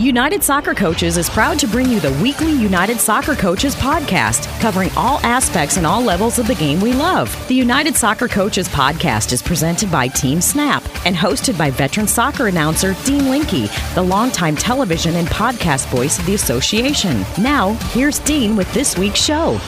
United Soccer Coaches is proud to bring you the weekly United Soccer Coaches podcast, covering all aspects and all levels of the game we love. The United Soccer Coaches podcast is presented by Team Snap and hosted by veteran soccer announcer Dean Linke, the longtime television and podcast voice of the association. Now, here's Dean with this week's show.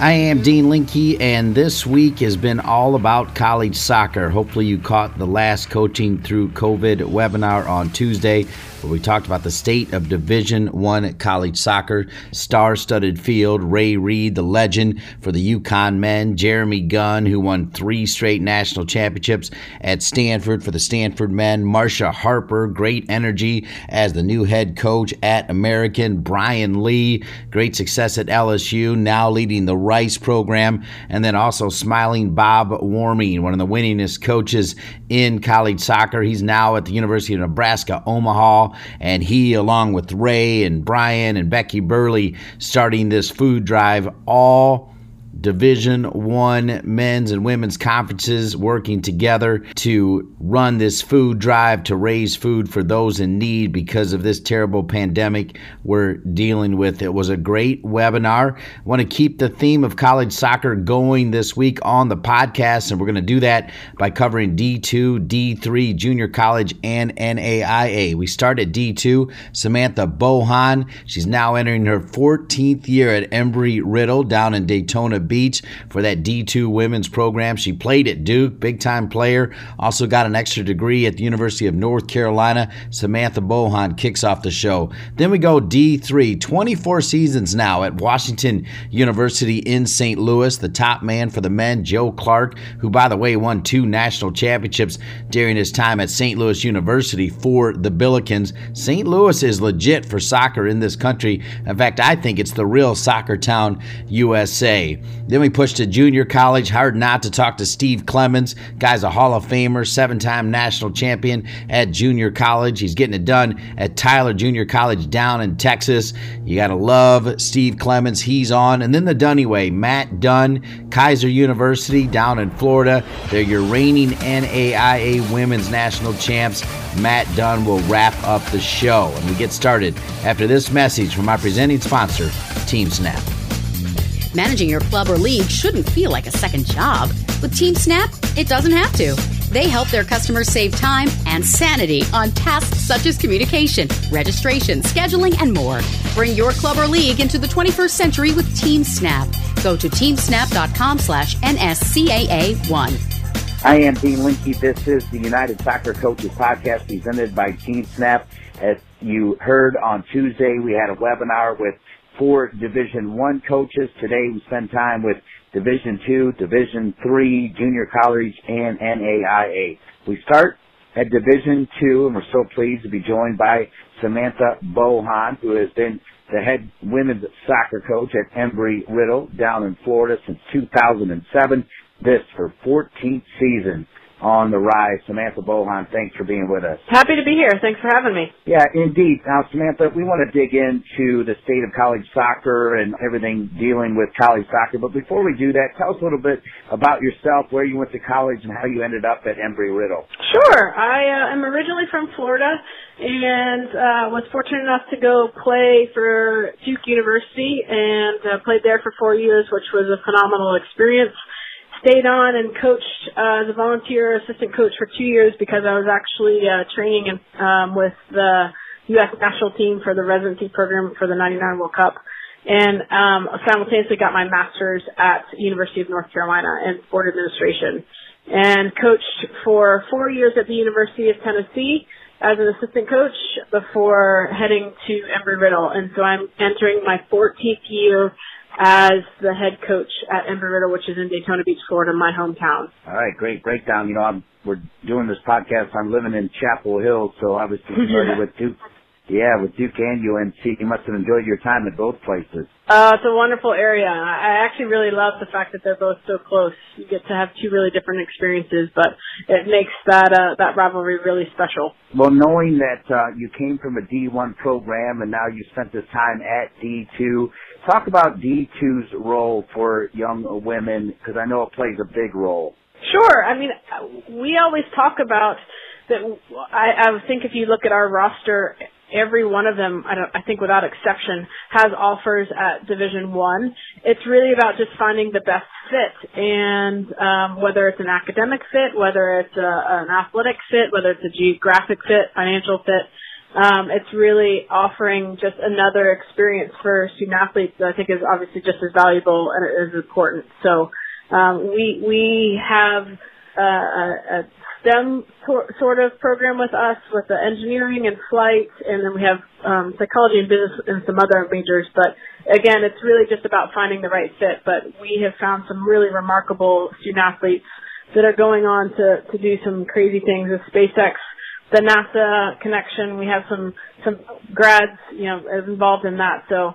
I am Dean Linke, and this week has been all about college soccer. Hopefully, you caught the last coaching through COVID webinar on Tuesday where we talked about the state of Division One college soccer, star-studded field. Ray Reid, the legend for the UConn men, Jeremy Gunn, who won three straight national championships at Stanford for the Stanford men, Marsha Harper, great energy as the new head coach at American, Brian Lee, great success at LSU, now leading the Rice program, and then also smiling Bob Warming, one of the winningest coaches in college soccer. He's now at the University of Nebraska, Omaha and he, along with Ray and Brian and Becky Burleigh, starting this food drive all Division One men's and women's conferences working together to run this food drive to raise food for those in need because of this terrible pandemic we're dealing with. It was a great webinar. I want to keep the theme of college soccer going this week on the podcast, and we're going to do that by covering D2, D3, junior college, and NAIA. We start at D2. Samantha Bohon, she's now entering her 14th year at Embry Riddle down in Daytona Beach for that D2 women's program. She played at Duke, big time player. Also got an extra degree at the University of North Carolina. Samantha Bohon kicks off the show. Then we go D3, 24 seasons now at Washington University in St. Louis. The top man for the men, Joe Clarke, who, by the way, won two national championships during his time at St. Louis University for the Billikens. St. Louis is legit for soccer in this country. In fact, I think it's the real soccer town USA. Then we push to junior college. Hard not to talk to Steve Clements. Guy's a Hall of Famer, seven time national champion at junior college. He's getting it done at Tyler Junior College down in Texas. You got to love Steve Clements. He's on. And then the Dunny way. Matt Dunn, Keiser University down in Florida. They're your reigning NAIA women's national champs. Matt Dunn will wrap up the show. And we get started after this message from our presenting sponsor, Team Snap. Managing your club or league shouldn't feel like a second job. With Team Snap, it doesn't have to. They help their customers save time and sanity on tasks such as communication, registration, scheduling, and more. Bring your club or league into the 21st century with Team Snap. Go to teamsnap.com slash NSCAA1. I am Dean Linke. This is the United Soccer Coaches Podcast presented by Team Snap. As you heard on Tuesday, we had a webinar with four Division One coaches. Today we spend time with Division Two, Division Three, Junior College, and NAIA. We start at Division Two, and we're so pleased to be joined by Samantha Bohon, who has been the head women's soccer coach at Embry Riddle down in Florida since 2007. This her 14th season on the rise. Samantha Bohon, thanks for being with us. Happy to be here. Thanks for having me. Yeah, indeed. Now, Samantha, we want to dig into the state of college soccer and everything dealing with college soccer. But before we do that, tell us a little bit about yourself, where you went to college, and how you ended up at Embry Riddle. Sure. I uh, am originally from Florida and uh, was fortunate enough to go play for Duke University and uh, played there for four years, which was a phenomenal experience stayed on and coached uh, as a volunteer assistant coach for two years because I was actually uh, training in, um, with the U.S. national team for the residency program for the 99 World Cup. And um, simultaneously got my master's at University of North Carolina in sport administration and coached for four years at the University of Tennessee as an assistant coach before heading to Embry Riddle. And so I'm entering my 14th year as the head coach at Embry Riddle, which is in Daytona Beach, Florida, my hometown. All right, great breakdown. You know, I'm, we're doing this podcast. I'm living in Chapel Hill, so obviously familiar with Duke. Yeah, with Duke and UNC, you must have enjoyed your time at both places. Uh, it's a wonderful area. I actually really love the fact that they're both so close. You get to have two really different experiences, but it makes that uh, that rivalry really special. Well, knowing that uh, you came from a D1 program and now you spent this time at D2, talk about D2's role for young women because I know it plays a big role. Sure. I mean, we always talk about that. I, I think if you look at our roster every one of them, I, don't, I think without exception, has offers at Division One. It's really about just finding the best fit, and um, whether it's an academic fit, whether it's a, an athletic fit, whether it's a geographic fit, financial fit. Um, it's really offering just another experience for student athletes that I think is obviously just as valuable and as important. So um, we we have a, a STEM sort of program with us with the engineering and flight, and then we have um, psychology and business and some other majors. But again, it's really just about finding the right fit. But we have found some really remarkable student athletes that are going on to, to do some crazy things with SpaceX, the NASA connection. We have some some grads, you know, involved in that. So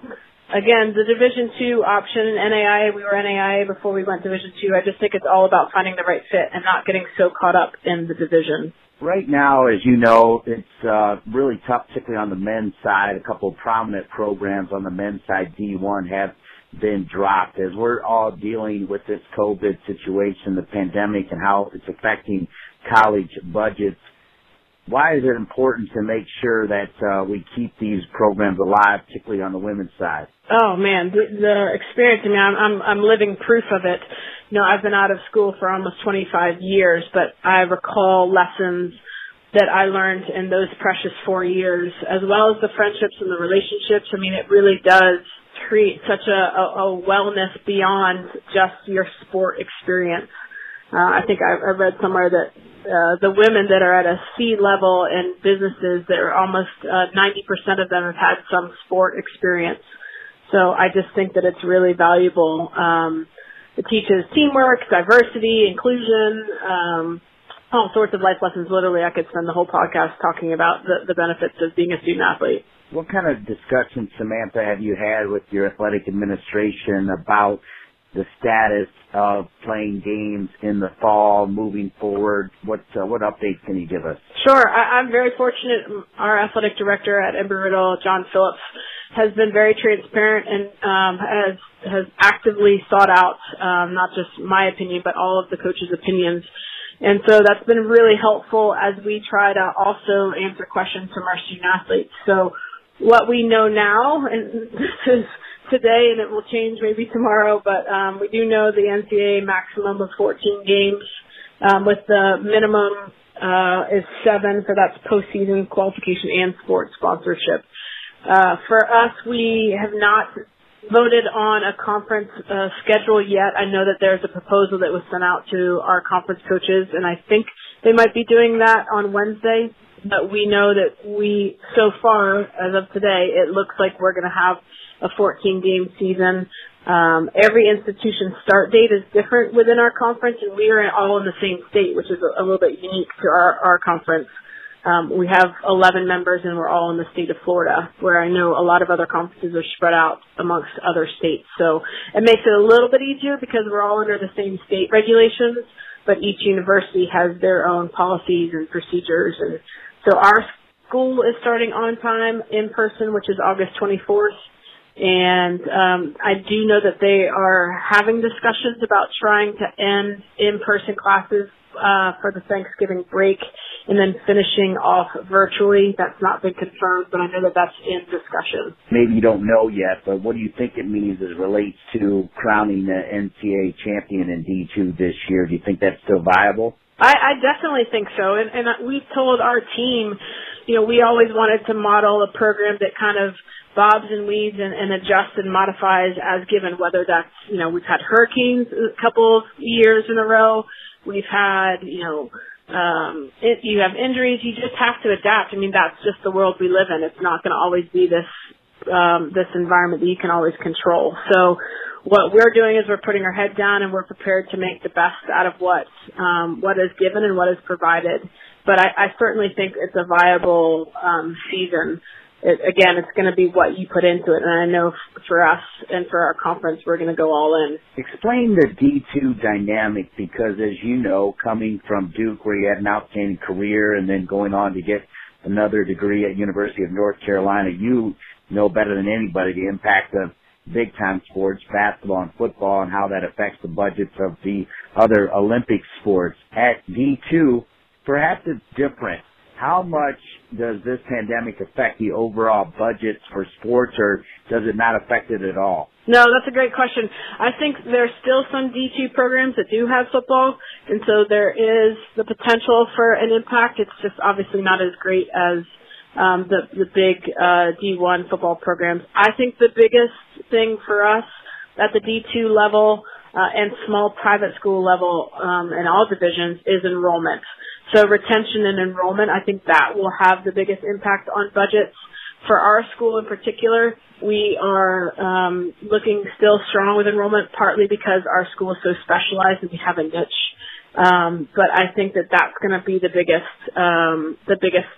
again, the Division two option, NAIA, we were NAIA before we went Division two. I just think it's all about finding the right fit and not getting so caught up in the division. Right now, as you know, it's uh, really tough, particularly on the men's side. A couple of prominent programs on the men's side, D1, have been dropped. As we're all dealing with this COVID situation, the pandemic, and how it's affecting college budgets, why is it important to make sure that uh, we keep these programs alive, particularly on the women's side? Oh man, the, the experience. I mean, I'm, I'm I'm living proof of it. You know, I've been out of school for almost 25 years, but I recall lessons that I learned in those precious four years, as well as the friendships and the relationships. I mean, it really does treat such a, a, a wellness beyond just your sport experience. Uh, I think I, I read somewhere that uh, the women that are at a C level in businesses, that are almost uh, 90% of them have had some sport experience. So I just think that it's really valuable. Um, it teaches teamwork, diversity, inclusion, um, all sorts of life lessons. Literally, I could spend the whole podcast talking about the, the benefits of being a student athlete. What kind of discussion, Samantha, have you had with your athletic administration about the status of playing games in the fall moving forward? What uh, what updates can you give us? Sure, I, I'm very fortunate. Our athletic director at Embry-Riddle, John Phillips, has been very transparent and um, has has actively sought out um, not just my opinion but all of the coaches' opinions. And so that's been really helpful as we try to also answer questions from our student athletes. So what we know now, and this is today and it will change maybe tomorrow, but um, we do know the NCAA maximum of 14 games um, with the minimum uh, is seven, so that's postseason qualification and sports sponsorship. Uh, for us, we have not voted on a conference uh, schedule yet. I know that there's a proposal that was sent out to our conference coaches, and I think they might be doing that on Wednesday. But we know that we, so far, as of today, it looks like we're going to have a 14 game season. Um, every institution start date is different within our conference, and we are all in the same state, which is a, a little bit unique to our, our conference. Um, we have 11 members, and we're all in the state of Florida, where I know a lot of other conferences are spread out amongst other states. So it makes it a little bit easier because we're all under the same state regulations, but each university has their own policies and procedures. And so our school is starting on time in person, which is August 24th and um, I do know that they are having discussions about trying to end in-person classes uh, for the Thanksgiving break and then finishing off virtually. That's not been confirmed, but I know that that's in discussion. Maybe you don't know yet, but what do you think it means as it relates to crowning the NCAA champion in D2 this year? Do you think that's still viable? I, I definitely think so, and, and we've told our team, you know, we always wanted to model a program that kind of bobs and weeds and, and adjusts and modifies as given, whether that's, you know, we've had hurricanes a couple of years in a row. We've had, you know, um, it, you have injuries. You just have to adapt. I mean, that's just the world we live in. It's not going to always be this, um, this environment that you can always control. So what we're doing is we're putting our head down and we're prepared to make the best out of what, um, what is given and what is provided. But I, I certainly think it's a viable, um, season it, again, it's going to be what you put into it. And I know for us and for our conference, we're going to go all in. Explain the D2 dynamic because as you know, coming from Duke where you had an outstanding career and then going on to get another degree at University of North Carolina, you know better than anybody the impact of big time sports, basketball and football and how that affects the budgets of the other Olympic sports. At D2, perhaps it's different how much does this pandemic affect the overall budgets for sports or does it not affect it at all? No, that's a great question. I think there's still some D2 programs that do have football, and so there is the potential for an impact. It's just obviously not as great as um, the the big uh, D1 football programs. I think the biggest thing for us at the D2 level uh, and small private school level um, in all divisions is enrollment. So retention and enrollment, I think that will have the biggest impact on budgets. For our school in particular, we are um, looking still strong with enrollment, partly because our school is so specialized and we have a niche. Um, but I think that that's going to be the biggest um, the biggest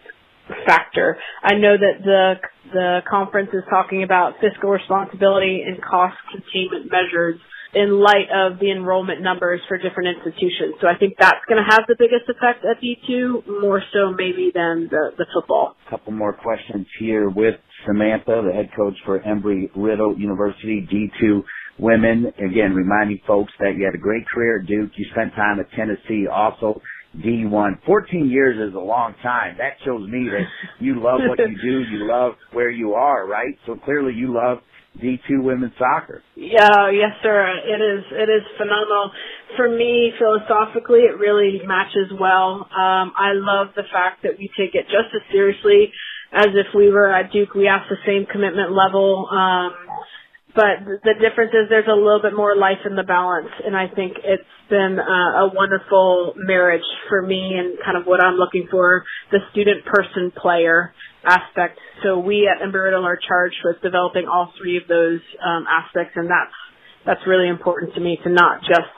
factor. I know that the the conference is talking about fiscal responsibility and cost containment measures in light of the enrollment numbers for different institutions. So I think that's going to have the biggest effect at D2, more so maybe than the, the football. A couple more questions here with Samantha, the head coach for Embry-Riddle University D2 women. Again, reminding folks that you had a great career at Duke. You spent time at Tennessee also. D1. 14 years is a long time. That shows me that you love what you do. You love where you are, right? So clearly you love D2 women's soccer. Yeah, yes, sir. It is. It is phenomenal. For me, philosophically, it really matches well. Um, I love the fact that we take it just as seriously as if we were at Duke. We ask the same commitment level. Um, but the difference is there's a little bit more life in the balance, and I think it's been uh, a wonderful marriage for me and kind of what I'm looking for, the student person player aspect. So we at Embry-Riddle are charged with developing all three of those um, aspects, and that's that's really important to me to not just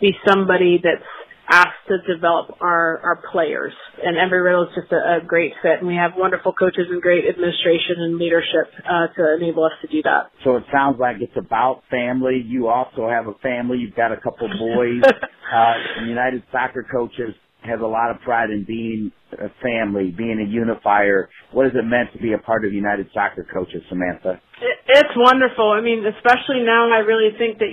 be somebody that's asked to develop our, our players. And Embry-Riddle is just a, a, great fit, and we have wonderful coaches and great administration and leadership uh, to enable us to do that. So it sounds like it's about family. You also have a family. You've got a couple boys. uh, United Soccer Coaches has a lot of pride in being a family, being a unifier. What has it meant to be a part of United Soccer Coaches, Samantha? It's wonderful. I mean, especially now, I really think that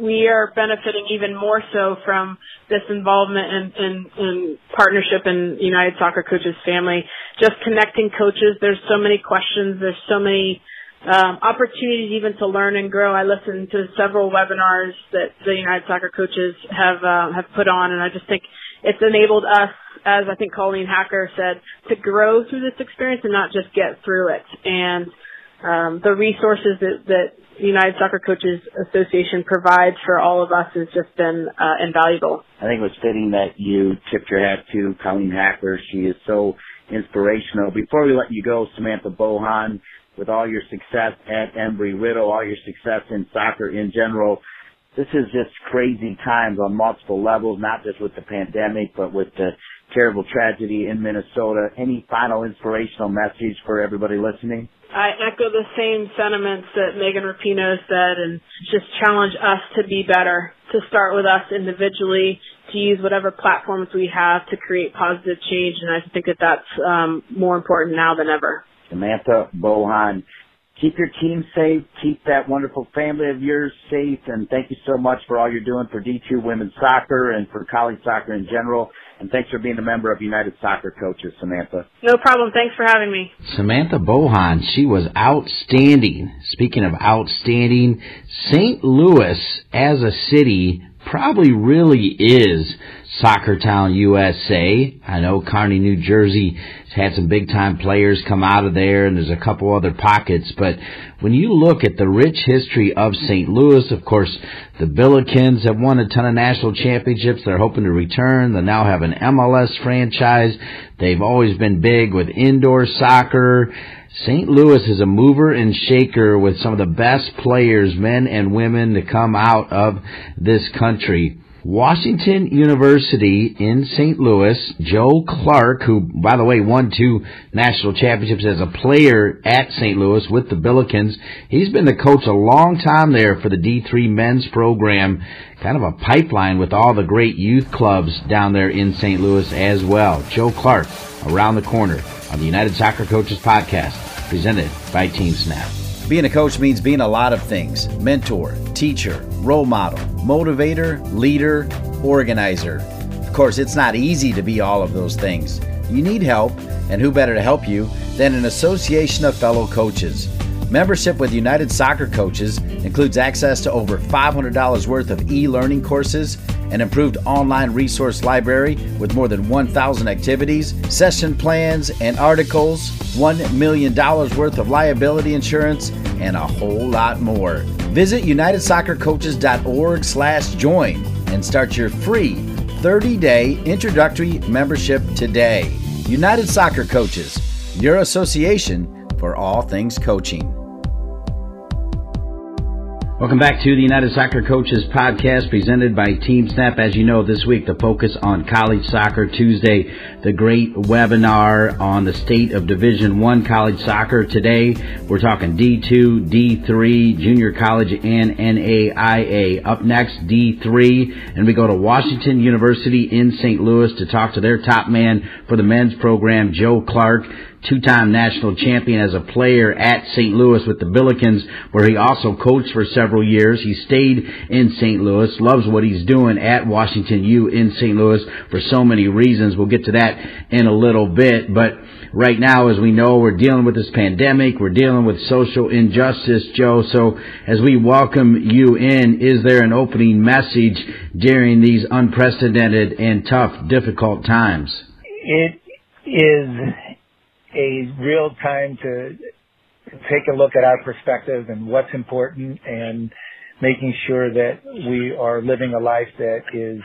we are benefiting even more so from this involvement and, and, and partnership in United Soccer Coaches family. Just connecting coaches. There's so many questions. There's so many um, opportunities even to learn and grow. I listened to several webinars that the United Soccer Coaches have uh, have put on, and I just think it's enabled us, as I think Colleen Hacker said, to grow through this experience and not just get through it. And um, the resources that, that the United Soccer Coaches Association provides for all of us has just been uh, invaluable. I think it was fitting that you tipped your hat to Colleen Hacker. She is so inspirational. Before we let you go, Samantha Bohon, with all your success at Embry-Riddle, all your success in soccer in general, this is just crazy times on multiple levels, not just with the pandemic, but with the terrible tragedy in Minnesota. Any final inspirational message for everybody listening? I echo the same sentiments that Megan Rapinoe said and just challenge us to be better, to start with us individually, to use whatever platforms we have to create positive change. And I think that that's um, more important now than ever. Samantha Bohon, keep your team safe, keep that wonderful family of yours safe, and thank you so much for all you're doing for D2 women's soccer and for college soccer in general. And thanks for being a member of United Soccer Coaches, Samantha. No problem. Thanks for having me. Samantha Bohon, she was outstanding. Speaking of outstanding, St. Louis as a city probably really is Soccer Town USA. I know Kearny, New Jersey has had some big time players come out of there and there's a couple other pockets, but when you look at the rich history of St. Louis, of course, the Billikens have won a ton of national championships. They're hoping to return. They now have an MLS franchise. They've always been big with indoor soccer. St. Louis is a mover and shaker with some of the best players, men and women, to come out of this country. Washington University in St. Louis, Joe Clarke, who, by the way, won two national championships as a player at St. Louis with the Billikens. He's been the coach a long time there for the D3 men's program. Kind of a pipeline with all the great youth clubs down there in St. Louis as well. Joe Clarke, around the corner on the United Soccer Coaches Podcast, presented by Team Snap. Being a coach means being a lot of things mentor, teacher, role model, motivator, leader, organizer. Of course, it's not easy to be all of those things. You need help, And who better to help you than an association of fellow coaches? Membership with United Soccer Coaches includes access to over $500 worth of e learning courses, an improved online resource library with more than 1,000 activities, session plans and articles, $1 million worth of liability insurance, and a whole lot more. Visit unitedsoccercoaches.org slash join and start your free 30-day introductory membership today. United Soccer Coaches, your association for all things coaching. Welcome back to the United Soccer Coaches podcast presented by Team Snap. As you know, this week the focus on college soccer Tuesday, the great webinar on the state of Division One college soccer. Today we're talking D2, D3, junior college, and NAIA. Up next, D3, and we go to Washington University in St. Louis to talk to their top man for the men's program, Joe Clarke two-time national champion as a player at St. Louis with the Billikens, where he also coached for several years. He stayed in St. Louis, loves what he's doing at Washington U in St. Louis for so many reasons. We'll get to that in a little bit, but right now, as we know, we're dealing with this pandemic. We're dealing with social injustice, Joe. So as we welcome you in, is there an opening message during these unprecedented and tough, difficult times? It is a real time to take a look at our perspective and what's important and making sure that we are living a life that is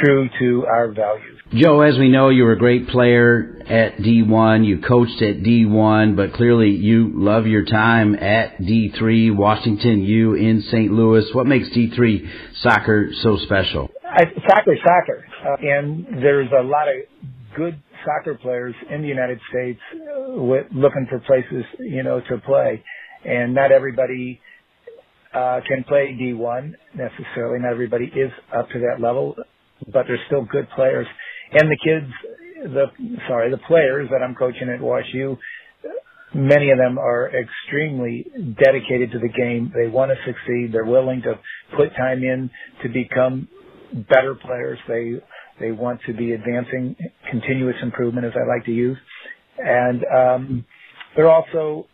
true to our values. Joe, as we know, you were a great player at D1. You coached at D1, but clearly you love your time at D3, Washington U in St. Louis. What makes D3 soccer so special? I, soccer, soccer, uh, and there's a lot of good soccer players in the United States uh, with, looking for places, you know, to play. And not everybody uh, can play D1 necessarily. Not everybody is up to that level, but they're still good players. And the kids, the sorry, the players that I'm coaching at WashU, many of them are extremely dedicated to the game. They want to succeed. They're willing to put time in to become better players. They they want to be advancing continuous improvement, as I like to use. And um, they're also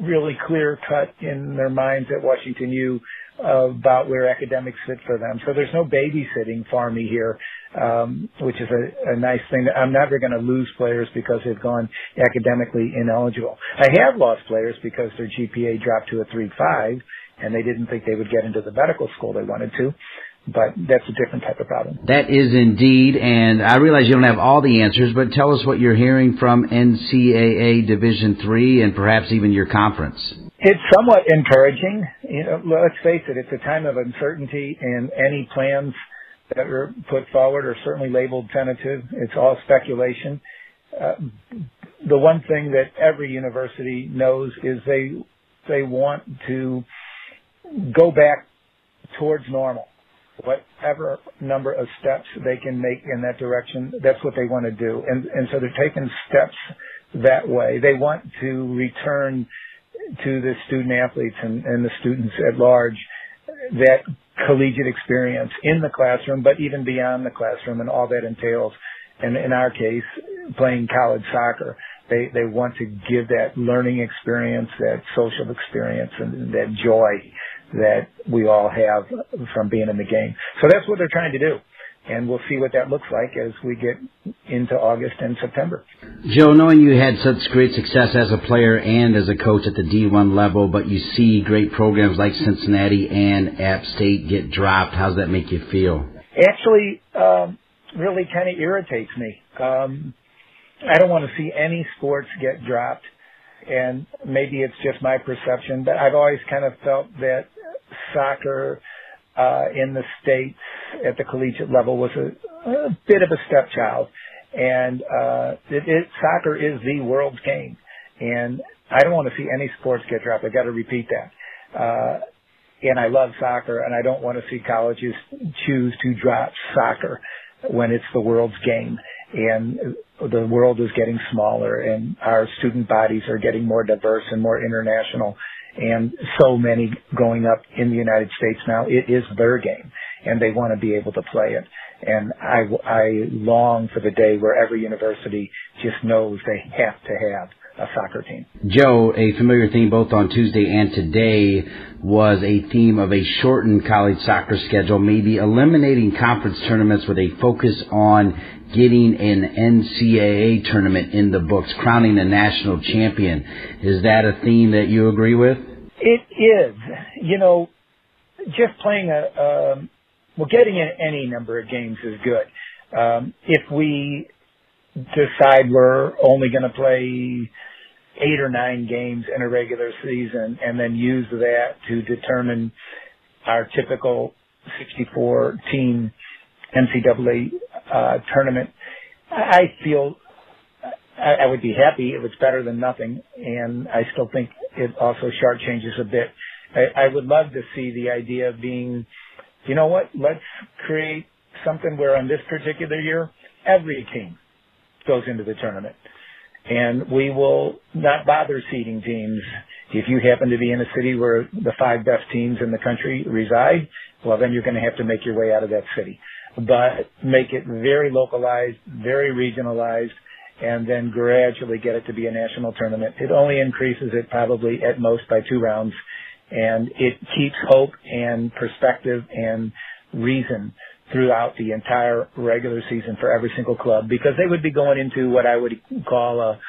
really clear cut in their minds at Washington U about where academics fit for them. So there's no babysitting for me here, um, which is a, a nice thing. I'm never going to lose players because they've gone academically ineligible. I have lost players because their GPA dropped to a 3.5 and they didn't think they would get into the medical school they wanted to but that's a different type of problem. That is indeed, and I realize you don't have all the answers, but tell us what you're hearing from NCAA Division Three and perhaps even your conference. It's somewhat encouraging. You know, let's face it; it's a time of uncertainty, and any plans that are put forward are certainly labeled tentative. It's all speculation. Uh, the one thing that every university knows is they they want to go back towards normal whatever number of steps they can make in that direction, that's what they want to do. And, and so they're taking steps that way. They want to return to the student athletes and, and the students at large that collegiate experience in the classroom, but even beyond the classroom and all that entails. And in our case, playing college soccer, they, they want to give that learning experience, that social experience, and that joy that we all have from being in the game. So that's what they're trying to do. And we'll see what that looks like as we get into August and September. Joe, knowing you had such great success as a player and as a coach at the D1 level, but you see great programs like Cincinnati and App State get dropped, how does that make you feel? Actually, um, really kind of irritates me. Um, I don't want to see any sports get dropped and maybe it's just my perception, but I've always kind of felt that soccer uh, in the states at the collegiate level was a, a bit of a stepchild, and uh, it, it, soccer is the world's game, and I don't want to see any sports get dropped. I got to repeat that. Uh, and I love soccer, and I don't want to see colleges choose to drop soccer when it's the world's game. And the world is getting smaller, and our student bodies are getting more diverse and more international and so many growing up in the United States now, it is their game and they want to be able to play it. And I, I long for the day where every university just knows they have to have a soccer team. Joe, a familiar theme both on Tuesday and today was a theme of a shortened college soccer schedule, maybe eliminating conference tournaments with a focus on getting an NCAA tournament in the books, crowning a national champion. Is that a theme that you agree with? It is. You know, just playing a, um, well, getting in any number of games is good. Um, if we decide we're only going to play eight or nine games in a regular season and then use that to determine our typical 64 team NCAA uh, tournament, I feel I, I would be happy if it's better than nothing, and I still think it also shortchanges a bit. I, I would love to see the idea of being, you know what, let's create something where on this particular year, every team goes into the tournament. And we will not bother seeding teams. If you happen to be in a city where the five best teams in the country reside, well, then you're going to have to make your way out of that city but make it very localized, very regionalized, and then gradually get it to be a national tournament. It only increases it probably at most by two rounds, and it keeps hope and perspective and reason throughout the entire regular season for every single club because they would be going into what I would call a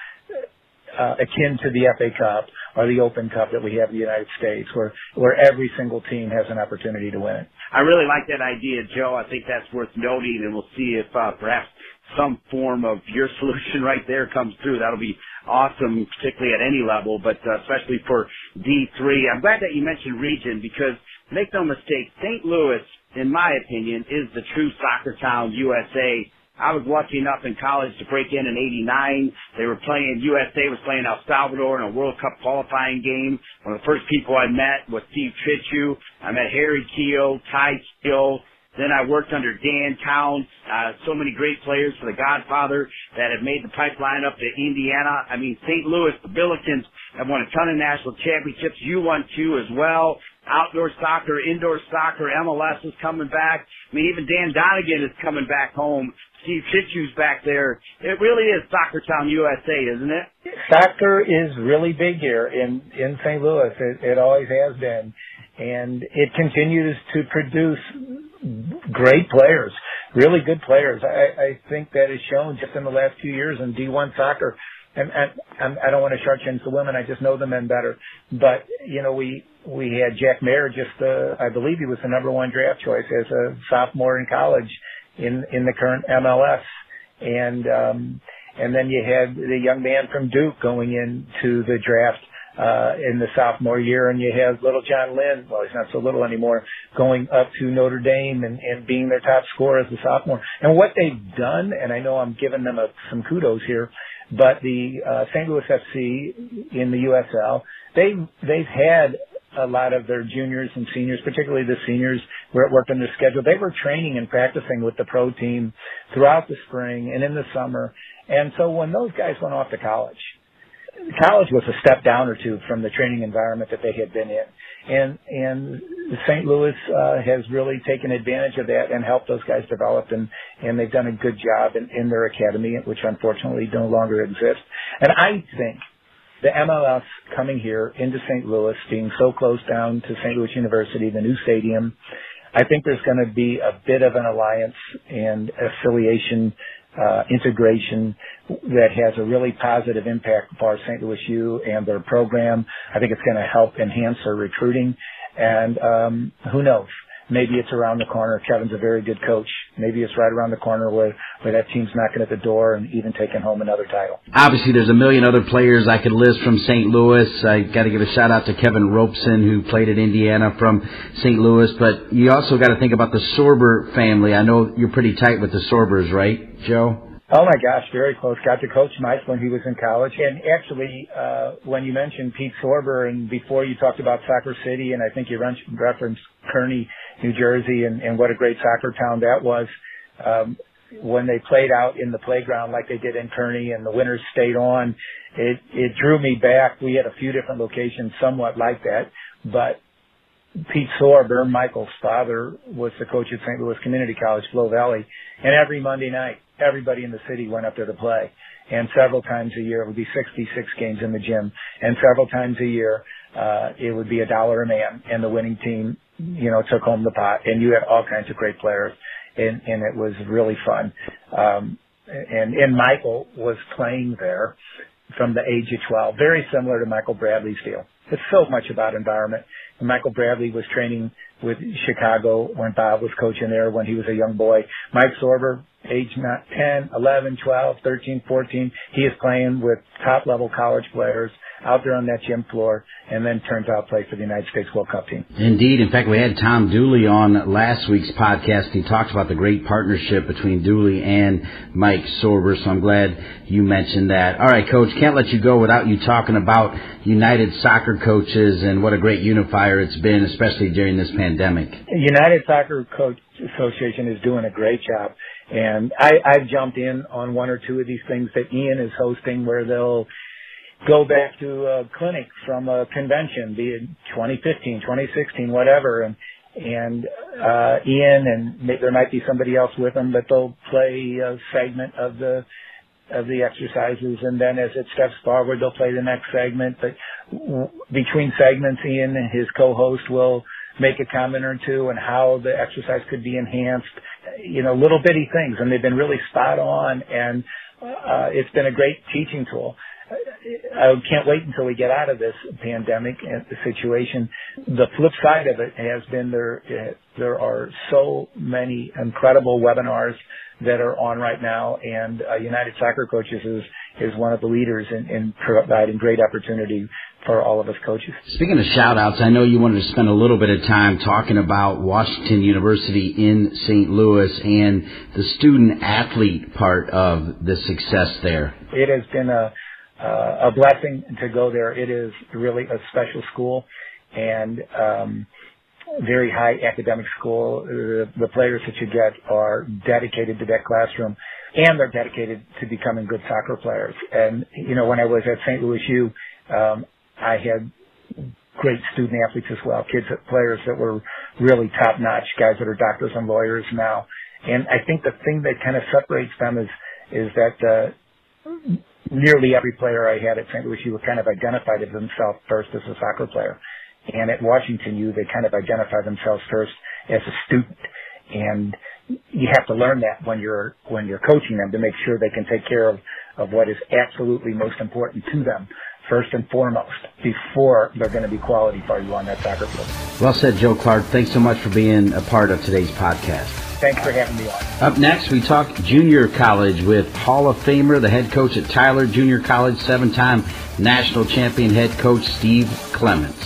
uh, akin to the FA Cup or the Open Cup that we have in the United States, where where every single team has an opportunity to win it. I really like that idea, Joe. I think that's worth noting, and we'll see if uh, perhaps some form of your solution right there comes through. That'll be awesome, particularly at any level, but uh, especially for D3. I'm glad that you mentioned region because make no mistake, St. Louis, in my opinion, is the true soccer town USA I was lucky enough in college to break in in 89. They were playing, USA was playing El Salvador in a World Cup qualifying game. One of the first people I met was Steve Trittschuh. I met Harry Keough, Ty Keough. Then I worked under Dan Towns, uh, so many great players for the Godfather that have made the pipeline up to Indiana. I mean, St. Louis, the Billikens have won a ton of national championships. You won two as well. Outdoor soccer, indoor soccer, MLS is coming back. I mean, even Dan Donigan is coming back home Steve Trittschuh's back there. It really is Soccer Town USA, isn't it? Soccer is really big here in in St. Louis. It, it always has been, and it continues to produce great players, really good players. I, I think that is shown just in the last few years in D1 soccer. And, and, I don't want to shortchange the women. I just know the men better. But you know, we we had Jack Maher just, uh, I believe he was the number one draft choice as a sophomore in college in in the current MLS, and um, and then you had the young man from Duke going into the draft uh, in the sophomore year, and you have little John Lynn. Well, he's not so little anymore, going up to Notre Dame and, and being their top scorer as a sophomore. And what they've done, and I know I'm giving them a, some kudos here, but the uh, St. Louis FC in the USL, they they've had a lot of their juniors and seniors, particularly the seniors, where it worked on their schedule. They were training and practicing with the pro team throughout the spring and in the summer. And so when those guys went off to college, college was a step down or two from the training environment that they had been in. And, and St. Louis, uh, has really taken advantage of that and helped those guys develop and, and they've done a good job in, in their academy, which unfortunately no longer exists. And I think the MLS coming here into St. Louis, being so close down to St. Louis University, the new stadium, I think there's going to be a bit of an alliance and affiliation uh, integration that has a really positive impact for St. Louis U and their program. I think it's going to help enhance their recruiting. And um, who knows? Maybe it's around the corner. Kevin's a very good coach. Maybe it's right around the corner where, where that team's knocking at the door and even taking home another title. Obviously, there's a million other players I could list from St. Louis. I got to give a shout out to Kevin Robeson, who played at Indiana from St. Louis. But you also got to think about the Sorber family. I know you're pretty tight with the Sorbers, right, Joe? Oh my gosh, very close. Got to coach Mike when he was in college. And actually, uh, when you mentioned Pete Sorber and before you talked about Soccer City and I think you referenced Kearny, New Jersey and, and what a great soccer town that was. Um, when they played out in the playground like they did in Kearny and the winners stayed on, it, it drew me back. We had a few different locations somewhat like that, but Pete Sorber, Michael's father, was the coach at St. Louis Community College, Flo Valley, and every Monday night, everybody in the city went up there to play. And several times a year, it would be 66 games in the gym, and several times a year, uh, it would be a dollar a man, and the winning team, you know, took home the pot. And you had all kinds of great players, and, and it was really fun. Um, and, and Michael was playing there from the age of 12, very similar to Michael Bradley's deal. It's so much about environment. And Michael Bradley was training with Chicago when Bob was coaching there when he was a young boy. Mike Sorber, age not 10, 11, 12, 13, 14, he is playing with top level college players out there on that gym floor and then turns out play for the United States World Cup team. Indeed. In fact, we had Tom Dooley on last week's podcast. He talked about the great partnership between Dooley and Mike Sorber, so I'm glad you mentioned that. All right, Coach, can't let you go without you talking about United Soccer Coaches and what a great unifier it's been, especially during this pandemic. United Soccer Coach Association is doing a great job. And I, I've jumped in on one or two of these things that Ian is hosting where they'll go back to a clinic from a convention, be it 2015, 2016, whatever, and and uh, Ian and there might be somebody else with them, but they'll play a segment of the of the exercises, and then as it steps forward, they'll play the next segment. But w- between segments, Ian and his co-host will make a comment or two on how the exercise could be enhanced. You know, little bitty things, and they've been really spot on, and uh, it's been a great teaching tool. I can't wait until we get out of this pandemic situation. The flip side of it has been there. There are so many incredible webinars that are on right now, and uh, United Soccer Coaches is is one of the leaders in, in providing great opportunity for all of us coaches. Speaking of shout outs, I know you wanted to spend a little bit of time talking about Washington University in St. Louis and the student athlete part of the success there. It has been a uh, a blessing to go there. It is really a special school and um, very high academic school. The, the players that you get are dedicated to that classroom and they're dedicated to becoming good soccer players. And, you know, when I was at St. Louis U, um, I had great student athletes as well, kids, players that were really top notch, guys that are doctors and lawyers now. And I think the thing that kind of separates them is, is that, uh, nearly every player I had at St. Louis U kind of identified themselves first as a soccer player. And at Washington U, they kind of identify themselves first as a student. And you have to learn that when you're, when you're coaching them to make sure they can take care of, of what is absolutely most important to them first and foremost before they're going to be quality for you on that soccer field. Well said, Joe Clarke. Thanks so much for being a part of today's podcast. Thanks for having me on. Up next, we talk junior college with Hall of Famer, the head coach at Tyler Junior College, seven time national champion head coach Steve Clements.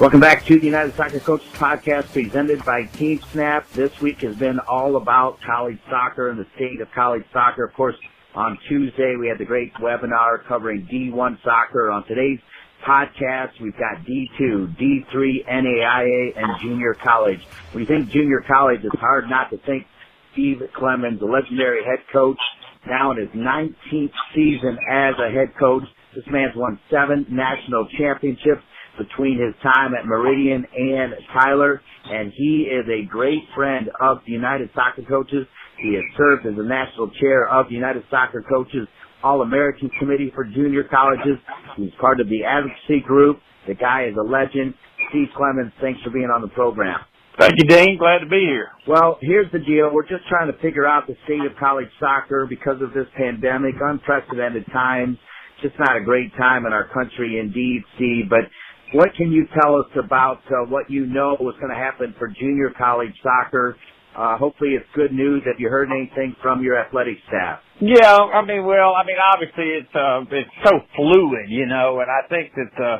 Welcome back to the United Soccer Coaches Podcast presented by Team Snap. This week has been all about college soccer and the state of college soccer. Of course, on Tuesday we had the great webinar covering D1 soccer. On today's podcast, we've got D2, D3, NAIA, and junior college. When you think junior college, it's hard not to think Steve Clements, the legendary head coach, now in his 19th season as a head coach. This man's won seven national championships between his time at Meridian and Tyler, and he is a great friend of the United Soccer Coaches. He has served as the national chair of the United Soccer Coaches All-American Committee for Junior Colleges. He's part of the advocacy group. The guy is a legend. Steve Clements, thanks for being on the program. Thank you, Dean. Glad to be here. Well, here's the deal. We're just trying to figure out the state of college soccer because of this pandemic, unprecedented times. Just not a great time in our country indeed, Steve. But what can you tell us about uh, what you know was going to happen for junior college soccer? Uh, hopefully it's good news. Have you heard anything from your athletic staff? Yeah, I mean, well, I mean, obviously it's, uh, it's so fluid, you know, and I think that, the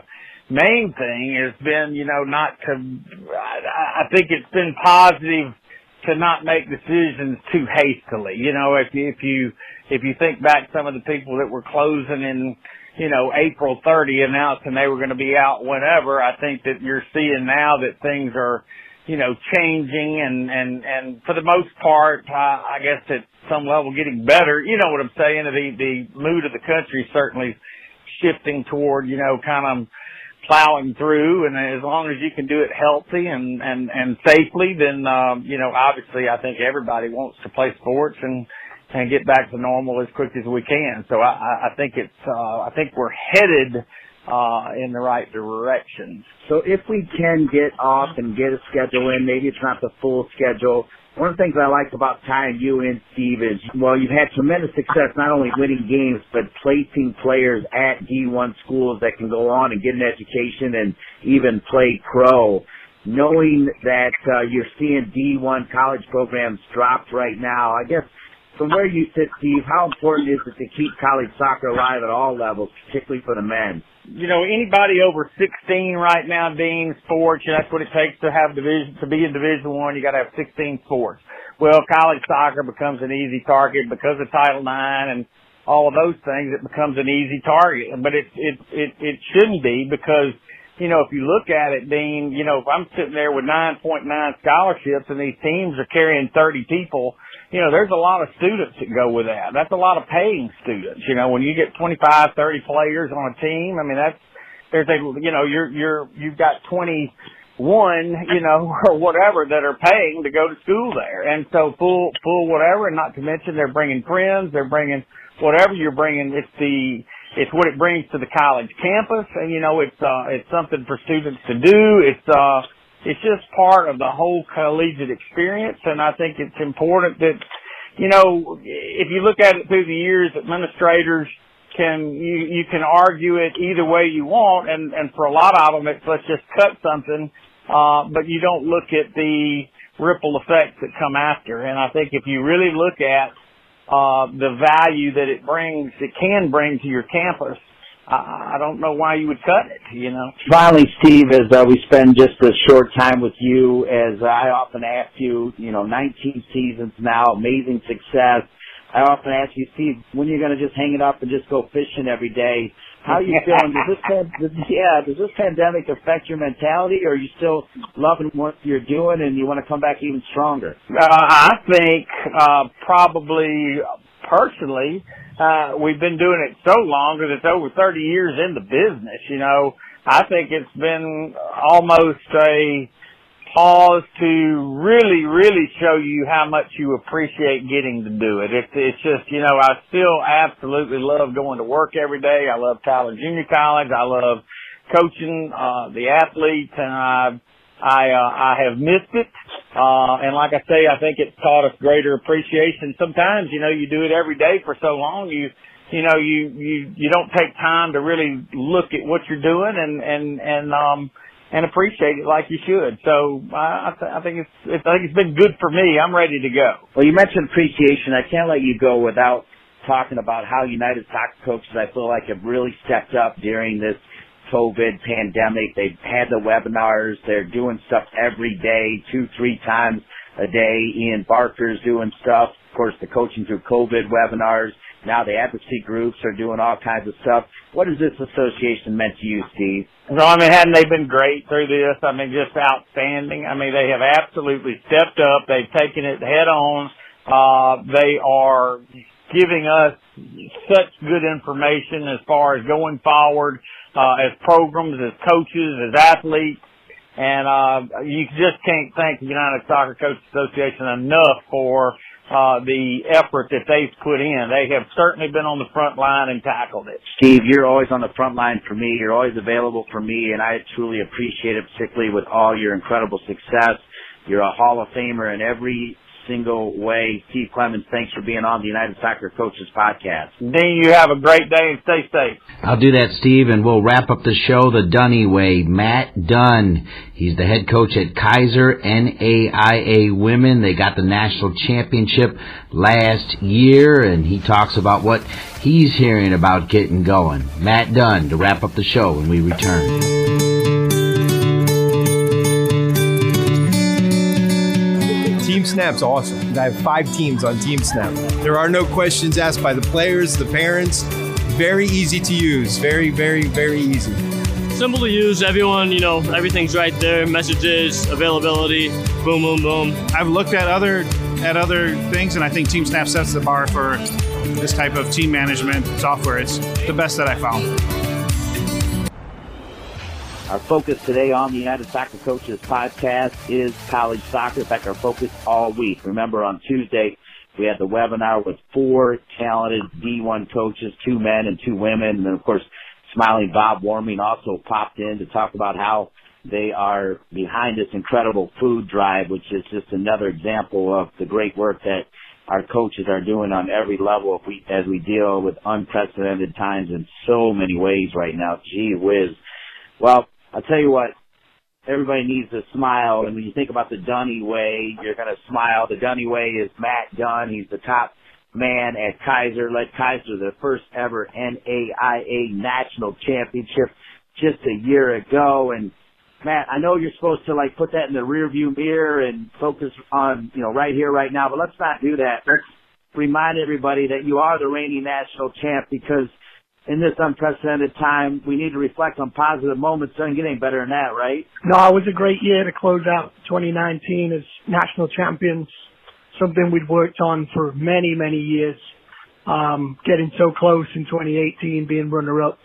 main thing has been, you know, not to, I, I think it's been positive to not make decisions too hastily. You know, if you, if you, if you think back some of the people that were closing in, you know, April 30 announcing they were going to be out whenever, I think that you're seeing now that things are, you know, changing and, and, and for the most part, I, I guess at some level getting better. You know what I'm saying? The, the mood of the country certainly shifting toward, you know, kind of plowing through and as long as you can do it healthy and and and safely then um you know obviously I think everybody wants to play sports and and get back to normal as quick as we can. So I I think it's uh I think we're headed uh in the right direction. So if we can get off and get a schedule in maybe it's not the full schedule. One of the things I like about tying you in, Steve, is well, you've had tremendous success not only winning games but placing players at D1 schools that can go on and get an education and even play pro. Knowing that uh, you're seeing D1 college programs dropped right now, I guess from where you sit, Steve, how important is it to keep college soccer alive at all levels, particularly for the men? You know, anybody over 16 right now, Dean, sports, that's what it takes to have division, to be in Division One. You got to have 16 sports. Well, college soccer becomes an easy target because of Title IX and all of those things. It becomes an easy target, but it it it, it shouldn't be because you know, if you look at it, Dean, you know, if I'm sitting there with 9.9 scholarships and these teams are carrying 30 people, you know, there's a lot of students that go with that. That's a lot of paying students. You know, when you get 25, 30 players on a team, I mean, that's, there's a, you know, you're, you're, you've got 21, you know, or whatever that are paying to go to school there. And so full, full whatever, and not to mention they're bringing friends, they're bringing whatever you're bringing. It's the, it's what it brings to the college campus and you know, it's, uh, it's something for students to do. It's, uh, it's just part of the whole collegiate experience and I think it's important that, you know, if you look at it through the years, administrators can, you, you can argue it either way you want and, and for a lot of them it's let's just cut something, uh, but you don't look at the ripple effects that come after. And I think if you really look at, uh, the value that it brings, it can bring to your campus, I, I don't know why you would cut it, you know. Finally, Steve, as uh, we spend just a short time with you, as I often ask you, you know, 19 seasons now, amazing success. I often ask you, Steve, when you're going to just hang it up and just go fishing every day. How are you feeling? Does this does, yeah, does this pandemic affect your mentality, or are you still loving what you're doing and you want to come back even stronger? Uh, I think uh, probably personally uh, we've been doing it so long that it's over 30 years in the business, you know. I think it's been almost a pause to really, really show you how much you appreciate getting to do it. It's, it's just, you know, I still absolutely love going to work every day. I love Tyler Junior College. I love coaching, uh, the athletes and I, I, uh, I have missed it. Uh, and like I say, I think it's taught us greater appreciation. Sometimes, you know, you do it every day for so long, you, you know, you, you, you don't take time to really look at what you're doing and, and, and, um, and appreciate it like you should. So I, I, th- I think it's, it's, I think it's been good for me. I'm ready to go. Well, you mentioned appreciation. I can't let you go without talking about how United Soccer coaches, I feel like, have really stepped up during this COVID pandemic. They've had the webinars. They're doing stuff every day, two, three times a day. Ian Barker's doing stuff. Of course, the coaching through COVID webinars. Now the advocacy groups are doing all kinds of stuff. What has this association meant to you, Steve? I mean, hadn't they been great through this? I mean, just outstanding. I mean, they have absolutely stepped up. They've taken it head on. Uh, they are giving us such good information as far as going forward uh, as programs, as coaches, as athletes. And, uh, you just can't thank the United Soccer Coaches Association enough for, uh, the effort that they've put in. They have certainly been on the front line and tackled it. Steve, you're always on the front line for me. You're always available for me, and I truly appreciate it, particularly with all your incredible success. You're a Hall of Famer in every single way. Steve Clements, thanks for being on the United Soccer Coaches Podcast. Dean, you have a great day and stay safe. I'll do that, Steve, and we'll wrap up the show the Dunny way. Matt Dunn, he's the head coach at Keiser NAIA Women. They got the national championship last year, and he talks about what he's hearing about getting going. Matt Dunn to wrap up the show when we return. Snap's awesome. I have five teams on Team Snap. There are no questions asked by the players, the parents. Very easy to use. Very, very, very easy. Simple to use. Everyone, you know, everything's right there. Messages, availability, boom, boom, boom. I've looked at other at other things, and I think Team Snap sets the bar for this type of team management software. It's the best that I found. Our focus today on the United Soccer Coaches podcast is college soccer. In fact, our focus all week. Remember on Tuesday, we had the webinar with four talented D1 coaches, two men and two women. And then of course, smiling Bob Warming also popped in to talk about how they are behind this incredible food drive, which is just another example of the great work that our coaches are doing on every level we, as we deal with unprecedented times in so many ways right now. Gee whiz. Well, I'll tell you what, everybody needs to smile. And when you think about the Dunny way, you're going to smile. The Dunny way is Matt Dunn. He's the top man at Keiser. led Keiser the first ever NAIA national championship just a year ago. And Matt, I know you're supposed to like put that in the rearview mirror and focus on, you know, right here, right now, but let's not do that. Let's remind everybody that you are the reigning national champ because in this unprecedented time, we need to reflect on positive moments. Doesn't get any better than that, right? No, it was a great year to close out 2019 as national champions. Something we'd worked on for many, many years. Um, getting so close in 2018, being runner-up,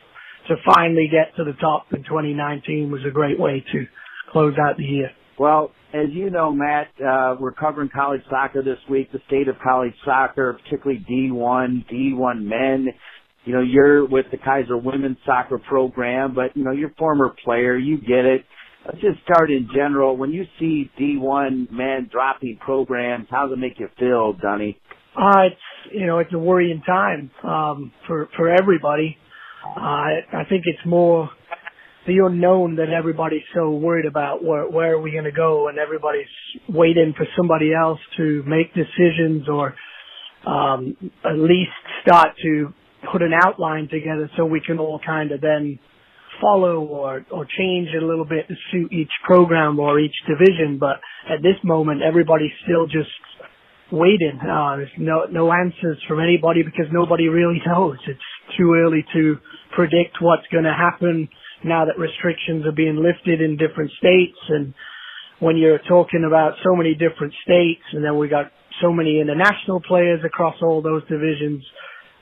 to finally get to the top in 2019 was a great way to close out the year. Well, as you know, Matt, uh, we're covering college soccer this week, the state of college soccer, particularly D1, D1 men you know, you're with the Keiser women's soccer program, but you know, you're a former player, you get it. Let's just start in general. When you see D1 men dropping programs, how does it make you feel, Dunny? Uh, it's, you know, it's a worrying time, um, for, for everybody. Uh, I think it's more the unknown that everybody's so worried about. Where, where are we going to go? And everybody's waiting for somebody else to make decisions or, um, at least start to put an outline together so we can all kind of then follow or, or change it a little bit to suit each program or each division. But at this moment, everybody's still just waiting. Uh, there's no, no answers from anybody because nobody really knows. It's too early to predict what's going to happen now that restrictions are being lifted in different states. And when you're talking about so many different states and then we got so many international players across all those divisions,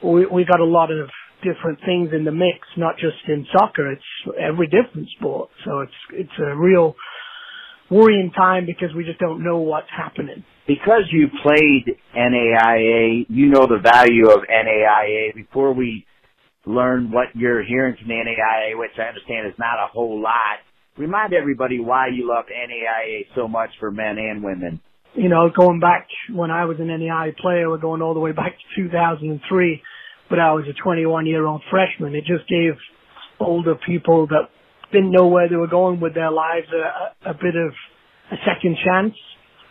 we, we got a lot of different things in the mix, not just in soccer. It's every different sport. So it's it's a real worrying time because we just don't know what's happening. Because you played NAIA, you know the value of NAIA. Before we learn what you're hearing from the NAIA, which I understand is not a whole lot, remind everybody why you love NAIA so much for men and women you know, going back when I was an NAIA player, we're going all the way back to 2003, but I was a 21 year old freshman. It just gave older people that didn't know where they were going with their lives a, a bit of a second chance.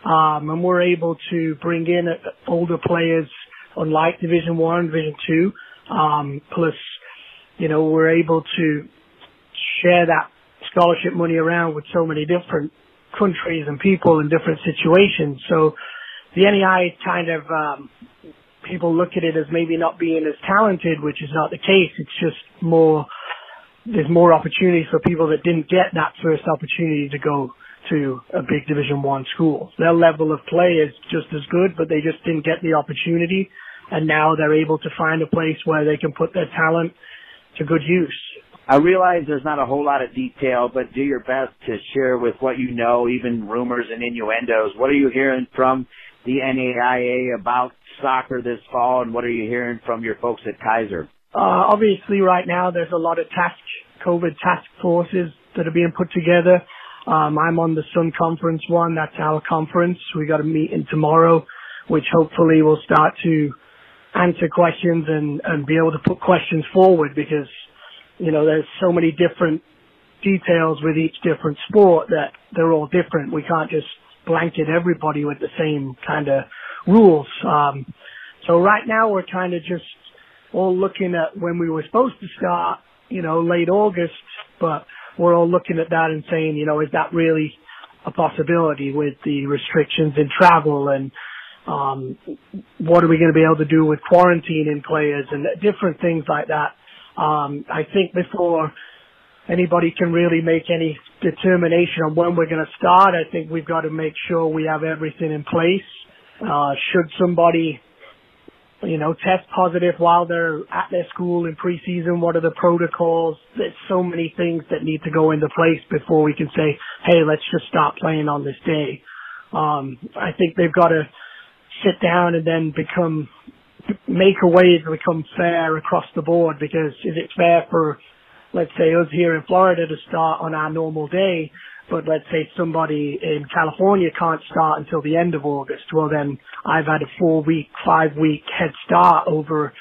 Um, and we're able to bring in older players unlike Division One, Division Two. Um, plus, you know, we're able to share that scholarship money around with so many different countries and people in different situations. So the NAIA kind of um, people look at it as maybe not being as talented, which is not the case. It's just more there's more opportunities for people that didn't get that first opportunity to go to a big Division One school. Their level of play is just as good, but they just didn't get the opportunity, and now they're able to find a place where they can put their talent to good use. I realize there's not a whole lot of detail, but do your best to share with what you know, even rumors and innuendos. What are you hearing from the NAIA about soccer this fall, and what are you hearing from your folks at Keiser? Uh, obviously, right now there's a lot of task COVID task forces that are being put together. Um, I'm on the Sun Conference one. That's our conference. We got a meeting tomorrow, which hopefully will start to answer questions and, and be able to put questions forward because you know, there's so many different details with each different sport that they're all different. We can't just blanket everybody with the same kind of rules. Um, so right now we're kind of just all looking at when we were supposed to start, you know, late August, but we're all looking at that and saying, you know, is that really a possibility with the restrictions in travel and um, what are we going to be able to do with quarantining players and different things like that. Um, I think before anybody can really make any determination on when we're going to start, I think we've got to make sure we have everything in place. Uh, should somebody you know, test positive while they're at their school in preseason? What are the protocols? There's so many things that need to go into place before we can say, hey, let's just stop playing on this day. Um, I think they've got to sit down and then become, make a way to become fair across the board because is it fair for, let's say, us here in Florida to start on our normal day but let's say somebody in California can't start until the end of August, well then I've had a four week, five week head start over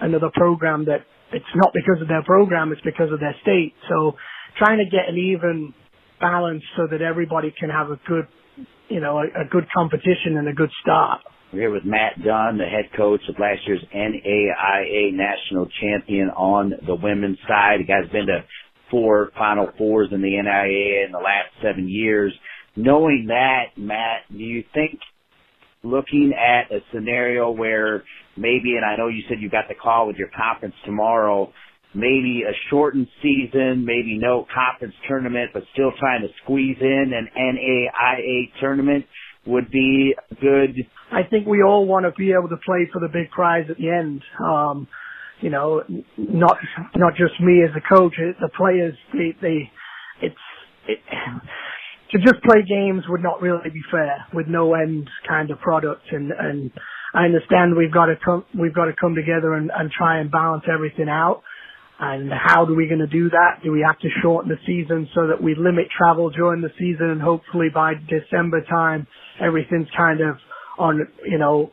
another program that it's not because of their program, it's because of their state. So trying to get an even balance so that everybody can have a good, you know, a, a good competition and a good start. We're here with Matt Dunn, the head coach of last year's NAIA national champion on the women's side. The guy's been to four Final Fours in the NAIA in the last seven years. Knowing that, Matt, do you think looking at a scenario where maybe, and I know you said you got the call with your conference tomorrow, maybe a shortened season, maybe no conference tournament, but still trying to squeeze in an NAIA tournament would be good. I think we all want to be able to play for the big prize at the end. Um, you know, not not just me as a coach, the players they it's it, to just play games would not really be fair with no end kind of product and and I understand we've got to come we've got to come together and, and try and balance everything out. And how do we going to do that? Do we have to shorten the season so that we limit travel during the season and hopefully by December time everything's kind of on you know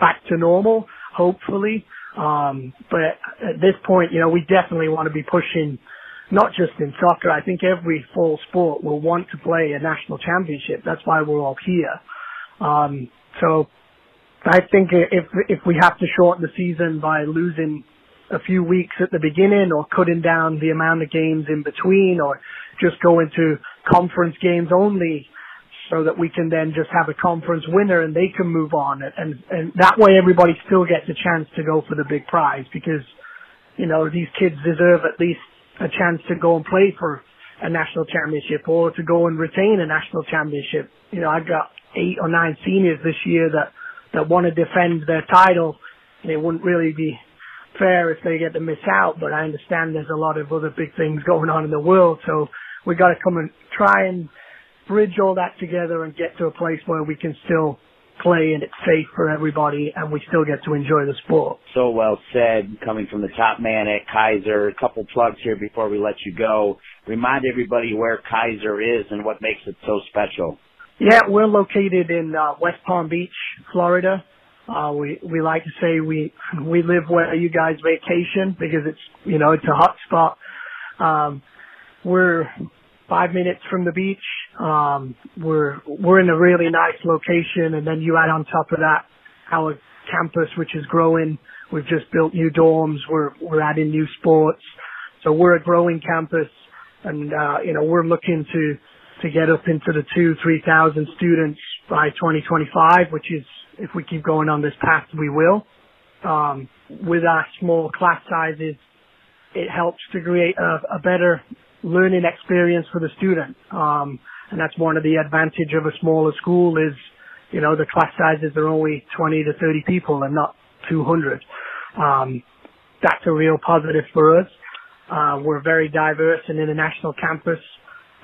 back to normal? Hopefully, um, but at this point, you know, we definitely want to be pushing not just in soccer. I think every full sport will want to play a national championship. That's why we're all here. Um, so I think if if we have to shorten the season by losing a few weeks at the beginning or cutting down the amount of games in between or just go into conference games only so that we can then just have a conference winner and they can move on and and that way everybody still gets a chance to go for the big prize because you know these kids deserve at least a chance to go and play for a national championship or to go and retain a national championship. You know, I've got eight or nine seniors this year that that want to defend their title. It wouldn't really be fair if they get to miss out, but I understand there's a lot of other big things going on in the world, so we got to come and try and bridge all that together and get to a place where we can still play and it's safe for everybody and we still get to enjoy the sport. So well said, coming from the top man at Keiser. A couple plugs here before we let you go. Remind everybody where Keiser is and what makes it so special. Yeah, we're located in uh, West Palm Beach, Florida. Uh, we we like to say we we live where you guys vacation because it's you know it's a hot spot. Um, we're five minutes from the beach. Um, we're we're in a really nice location, and then you add on top of that our campus, which is growing. We've just built new dorms. We're we're adding new sports, so we're a growing campus, and uh, you know we're looking to to get up into the two three thousand students by 2025, which is if we keep going on this path, we will. Um, with our small class sizes, it helps to create a, a better learning experience for the student. Um, and that's one of the advantage of a smaller school is, you know, the class sizes are only 20 to 30 people and not 200. Um, that's a real positive for us. Uh, we're very diverse and international campus,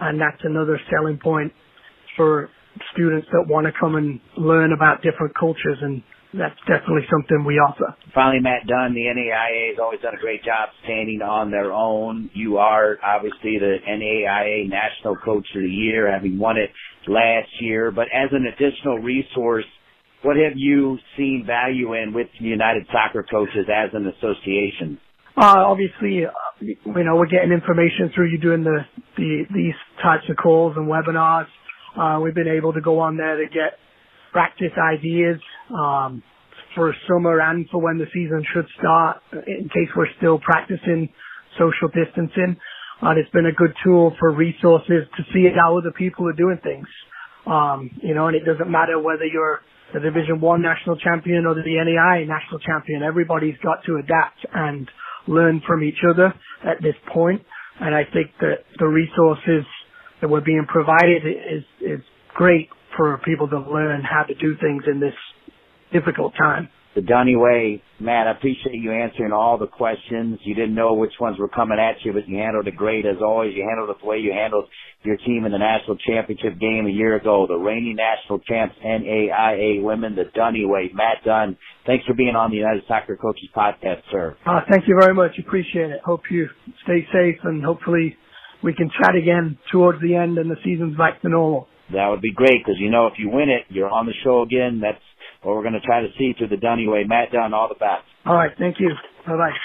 and that's another selling point for students that want to come and learn about different cultures and that's definitely something we offer. Finally, Matt Dunn, the NAIA has always done a great job standing on their own. You are obviously the NAIA National Coach of the Year, having won it last year. But as an additional resource, what have you seen value in with the United Soccer Coaches as an association? Uh, obviously, uh, you know, we're getting information through you doing the, the these types of calls and webinars. Uh, we've been able to go on there to get practice ideas um, for summer and for when the season should start in case we're still practicing social distancing. And it's been a good tool for resources to see how other people are doing things. Um, you know, and it doesn't matter whether you're the Division One national champion or the NAIA national champion. Everybody's got to adapt and learn from each other at this point. And I think that the resources that were being provided is is great for people to learn how to do things in this difficult time the Dunny way. Matt, I appreciate you answering all the questions. You didn't know which ones were coming at you, but you handled it great as always. You handled it the way you handled your team in the national championship game a year ago, the reigning national champs NAIA women, the Dunny way. Matt Dunn, thanks for being on the United Soccer Coaches podcast, sir. Uh, thank you very much. Appreciate it. Hope you stay safe and hopefully we can chat again towards the end and the season's back to normal. That would be great because you know if you win it, you're on the show again. That's what we're going to try to see through the Dunny way. Matt Dunn, all the best. All right, thank you. Bye bye.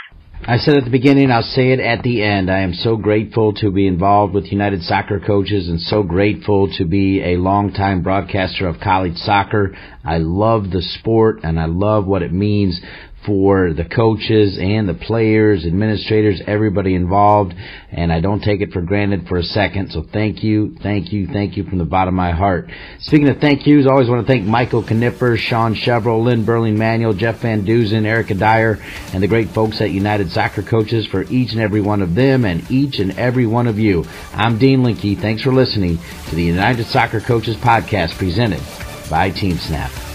I said at the beginning, I'll say it at the end. I am so grateful to be involved with United Soccer Coaches and so grateful to be a longtime broadcaster of college soccer. I love the sport and I love what it means for the coaches and the players, administrators, everybody involved, and I don't take it for granted for a second. So thank you, thank you, thank you from the bottom of my heart. Speaking of thank yous, I always want to thank Michael Knipper, Sean Chevrolet, Lynn Berling Manuel, Jeff Van Duzen, Erica Dyer, and the great folks at United Soccer Coaches for each and every one of them and each and every one of you. I'm Dean Linke. Thanks for listening to the United Soccer Coaches podcast presented by Team Snap.